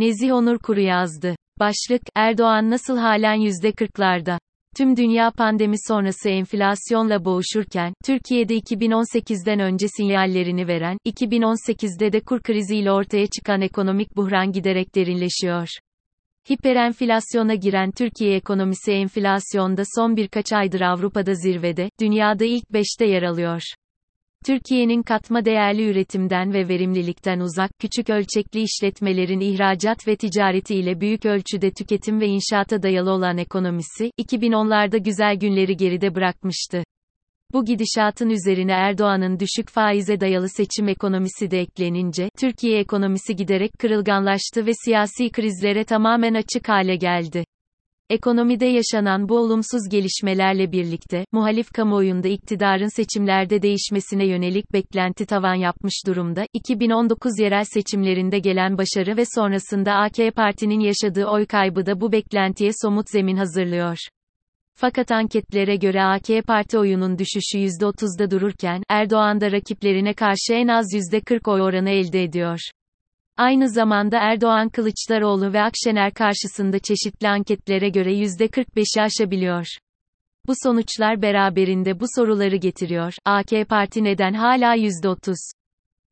Nezih Onur Kuru yazdı. Başlık, Erdoğan nasıl halen %40'larda? Tüm dünya pandemi sonrası enflasyonla boğuşurken, Türkiye'de 2018'den önce sinyallerini veren, 2018'de de kur kriziyle ortaya çıkan ekonomik buhran giderek derinleşiyor. Hiperenflasyona giren Türkiye ekonomisi enflasyonda son birkaç aydır Avrupa'da zirvede, dünyada ilk 5'te yer alıyor. Türkiye'nin katma değerli üretimden ve verimlilikten uzak, küçük ölçekli işletmelerin ihracat ve ticareti ile büyük ölçüde tüketim ve inşaata dayalı olan ekonomisi, 2010'larda güzel günleri geride bırakmıştı. Bu gidişatın üzerine Erdoğan'ın düşük faize dayalı seçim ekonomisi de eklenince, Türkiye ekonomisi giderek kırılganlaştı ve siyasi krizlere tamamen açık hale geldi. Ekonomide yaşanan bu olumsuz gelişmelerle birlikte, muhalif kamuoyunda iktidarın seçimlerde değişmesine yönelik beklenti tavan yapmış durumda, 2019 yerel seçimlerinde gelen başarı ve sonrasında AK Parti'nin yaşadığı oy kaybı da bu beklentiye somut zemin hazırlıyor. Fakat anketlere göre AK Parti oyunun düşüşü %30'da dururken, Erdoğan da rakiplerine karşı en az %40 oy oranı elde ediyor. Aynı zamanda Erdoğan Kılıçdaroğlu ve Akşener karşısında çeşitli anketlere göre %45'i aşabiliyor. Bu sonuçlar beraberinde bu soruları getiriyor. AK Parti neden hala %30?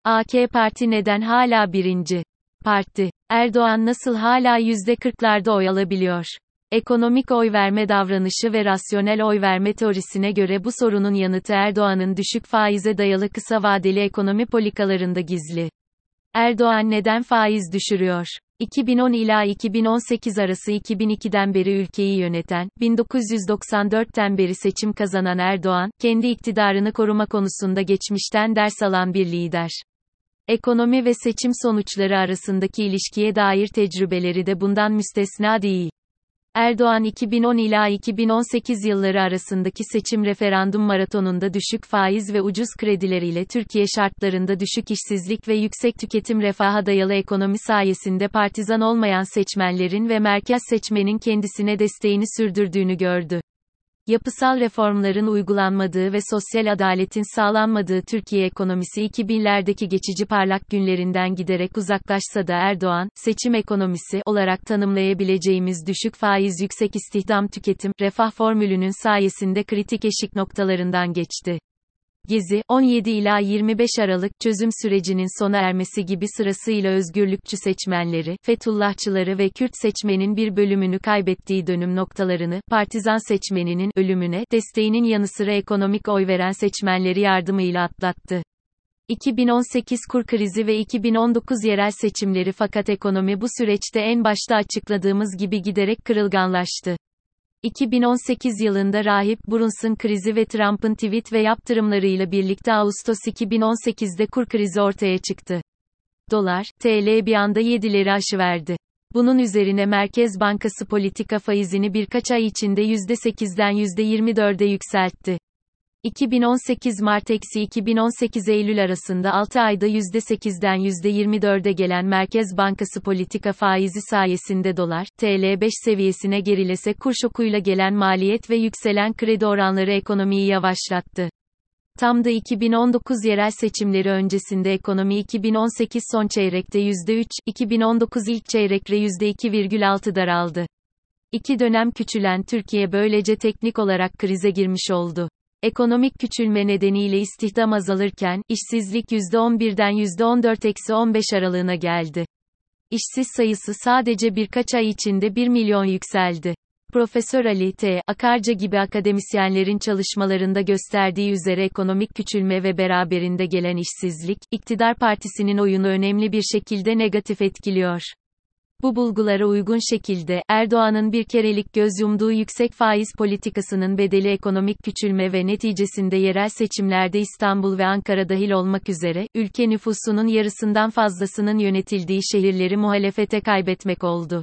AK Parti neden hala birinci? Parti. Erdoğan nasıl hala %40'larda oy alabiliyor? Ekonomik oy verme davranışı ve rasyonel oy verme teorisine göre bu sorunun yanıtı Erdoğan'ın düşük faize dayalı kısa vadeli ekonomi politikalarında gizli. Erdoğan neden faiz düşürüyor? 2010 ila 2018 arası 2002'den beri ülkeyi yöneten, 1994'ten beri seçim kazanan Erdoğan, kendi iktidarını koruma konusunda geçmişten ders alan bir lider. Ekonomi ve seçim sonuçları arasındaki ilişkiye dair tecrübeleri de bundan müstesna değil. Erdoğan 2010 ila 2018 yılları arasındaki seçim referandum maratonunda düşük faiz ve ucuz kredileriyle Türkiye şartlarında düşük işsizlik ve yüksek tüketim refaha dayalı ekonomi sayesinde partizan olmayan seçmenlerin ve merkez seçmenin kendisine desteğini sürdürdüğünü gördü yapısal reformların uygulanmadığı ve sosyal adaletin sağlanmadığı Türkiye ekonomisi 2000'lerdeki geçici parlak günlerinden giderek uzaklaşsa da Erdoğan, seçim ekonomisi olarak tanımlayabileceğimiz düşük faiz yüksek istihdam tüketim, refah formülünün sayesinde kritik eşik noktalarından geçti. Gezi, 17 ila 25 Aralık çözüm sürecinin sona ermesi gibi sırasıyla özgürlükçü seçmenleri, Fethullahçıları ve Kürt seçmenin bir bölümünü kaybettiği dönüm noktalarını, partizan seçmeninin ölümüne, desteğinin yanı sıra ekonomik oy veren seçmenleri yardımıyla atlattı. 2018 kur krizi ve 2019 yerel seçimleri fakat ekonomi bu süreçte en başta açıkladığımız gibi giderek kırılganlaştı. 2018 yılında rahip Brunson krizi ve Trump'ın tweet ve yaptırımlarıyla birlikte Ağustos 2018'de kur krizi ortaya çıktı. Dolar, TL bir anda 7'leri aşıverdi. Bunun üzerine Merkez Bankası politika faizini birkaç ay içinde %8'den %24'e yükseltti. 2018 Mart eksi 2018 Eylül arasında 6 ayda %8'den %24'e gelen Merkez Bankası politika faizi sayesinde dolar, TL 5 seviyesine gerilese kur şokuyla gelen maliyet ve yükselen kredi oranları ekonomiyi yavaşlattı. Tam da 2019 yerel seçimleri öncesinde ekonomi 2018 son çeyrekte %3, 2019 ilk çeyrekte %2,6 daraldı. İki dönem küçülen Türkiye böylece teknik olarak krize girmiş oldu. Ekonomik küçülme nedeniyle istihdam azalırken, işsizlik %11'den %14-15 aralığına geldi. İşsiz sayısı sadece birkaç ay içinde 1 milyon yükseldi. Profesör Ali T. Akarca gibi akademisyenlerin çalışmalarında gösterdiği üzere ekonomik küçülme ve beraberinde gelen işsizlik, iktidar partisinin oyunu önemli bir şekilde negatif etkiliyor. Bu bulgulara uygun şekilde, Erdoğan'ın bir kerelik göz yumduğu yüksek faiz politikasının bedeli ekonomik küçülme ve neticesinde yerel seçimlerde İstanbul ve Ankara dahil olmak üzere, ülke nüfusunun yarısından fazlasının yönetildiği şehirleri muhalefete kaybetmek oldu.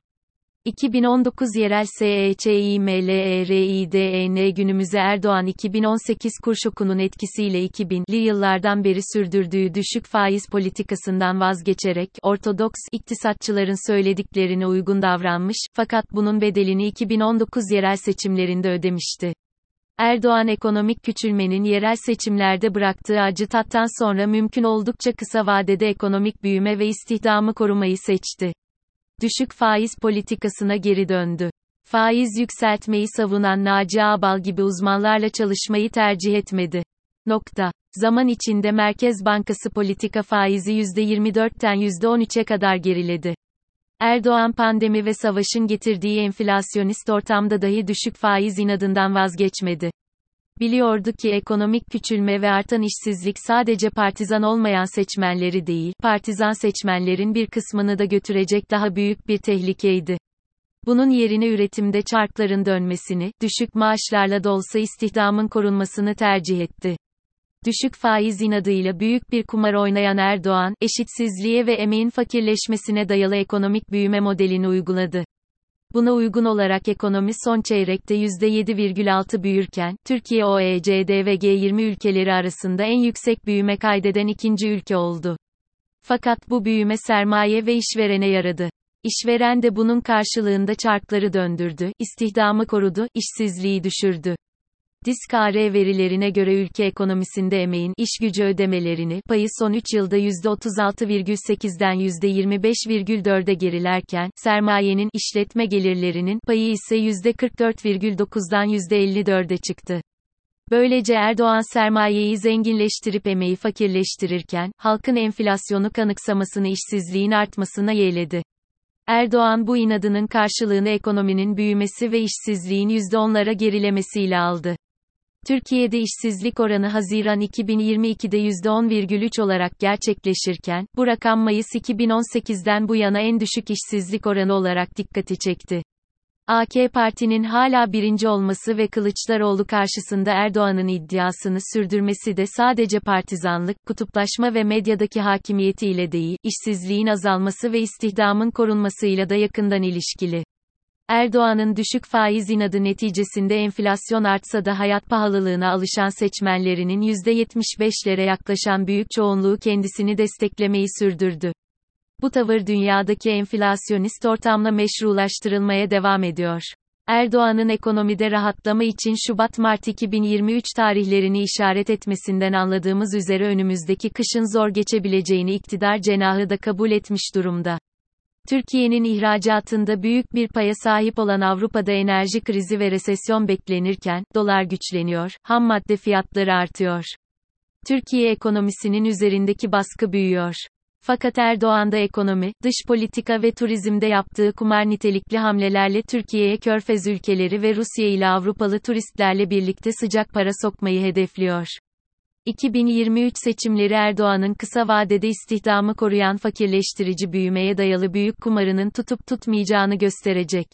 2019 yerel SEÇİMLERİDEN günümüze Erdoğan 2018 kur şokunun etkisiyle 2000'li yıllardan beri sürdürdüğü düşük faiz politikasından vazgeçerek, ortodoks, iktisatçıların söylediklerine uygun davranmış, fakat bunun bedelini 2019 yerel seçimlerinde ödemişti. Erdoğan ekonomik küçülmenin yerel seçimlerde bıraktığı acı tattan sonra mümkün oldukça kısa vadede ekonomik büyüme ve istihdamı korumayı seçti. Düşük faiz politikasına geri döndü. Faiz yükseltmeyi savunan Naci Ağbal gibi uzmanlarla çalışmayı tercih etmedi. Nokta. Zaman içinde Merkez Bankası politika faizi %24'ten %13'e kadar geriledi. Erdoğan pandemi ve savaşın getirdiği enflasyonist ortamda dahi düşük faiz inadından vazgeçmedi. Biliyordu ki ekonomik küçülme ve artan işsizlik sadece partizan olmayan seçmenleri değil, partizan seçmenlerin bir kısmını da götürecek daha büyük bir tehlikeydi. Bunun yerine üretimde çarkların dönmesini, düşük maaşlarla da olsa istihdamın korunmasını tercih etti. Düşük faiz inadıyla büyük bir kumar oynayan Erdoğan, eşitsizliğe ve emeğin fakirleşmesine dayalı ekonomik büyüme modelini uyguladı. Buna uygun olarak ekonomi son çeyrekte %7,6 büyürken, Türkiye OECD ve G20 ülkeleri arasında en yüksek büyüme kaydeden ikinci ülke oldu. Fakat bu büyüme sermaye ve işverene yaradı. İşveren de bunun karşılığında çarkları döndürdü, istihdamı korudu, işsizliği düşürdü. Disk.ar verilerine göre ülke ekonomisinde emeğin iş gücü ödemelerini payı son 3 yılda %36,8'den %25,4'e gerilerken, sermayenin işletme gelirlerinin payı ise %44,9'dan %54'e çıktı. Böylece Erdoğan sermayeyi zenginleştirip emeği fakirleştirirken, halkın enflasyonu kanıksamasını işsizliğin artmasına yeğledi. Erdoğan bu inadının karşılığını ekonominin büyümesi ve işsizliğin %10'lara gerilemesiyle aldı. Türkiye'de işsizlik oranı Haziran 2022'de %10,3 olarak gerçekleşirken, bu rakam Mayıs 2018'den bu yana en düşük işsizlik oranı olarak dikkati çekti. AK Parti'nin hala birinci olması ve Kılıçdaroğlu karşısında Erdoğan'ın iddiasını sürdürmesi de sadece partizanlık, kutuplaşma ve medyadaki hakimiyetiyle değil, işsizliğin azalması ve istihdamın korunmasıyla da yakından ilişkili. Erdoğan'ın düşük faiz inadı neticesinde enflasyon artsa da hayat pahalılığına alışan seçmenlerinin %75'lere yaklaşan büyük çoğunluğu kendisini desteklemeyi sürdürdü. Bu tavır dünyadaki enflasyonist ortamla meşrulaştırılmaya devam ediyor. Erdoğan'ın ekonomide rahatlama için Şubat-Mart 2023 tarihlerini işaret etmesinden anladığımız üzere önümüzdeki kışın zor geçebileceğini iktidar cenahı da kabul etmiş durumda. Türkiye'nin ihracatında büyük bir paya sahip olan Avrupa'da enerji krizi ve resesyon beklenirken, dolar güçleniyor, ham madde fiyatları artıyor. Türkiye ekonomisinin üzerindeki baskı büyüyor. Fakat Erdoğan'da ekonomi, dış politika ve turizmde yaptığı kumar nitelikli hamlelerle Türkiye'ye körfez ülkeleri ve Rusya ile Avrupalı turistlerle birlikte sıcak para sokmayı hedefliyor. 2023 seçimleri Erdoğan'ın kısa vadede istihdamı koruyan fakirleştirici büyümeye dayalı büyük kumarının tutup tutmayacağını gösterecek.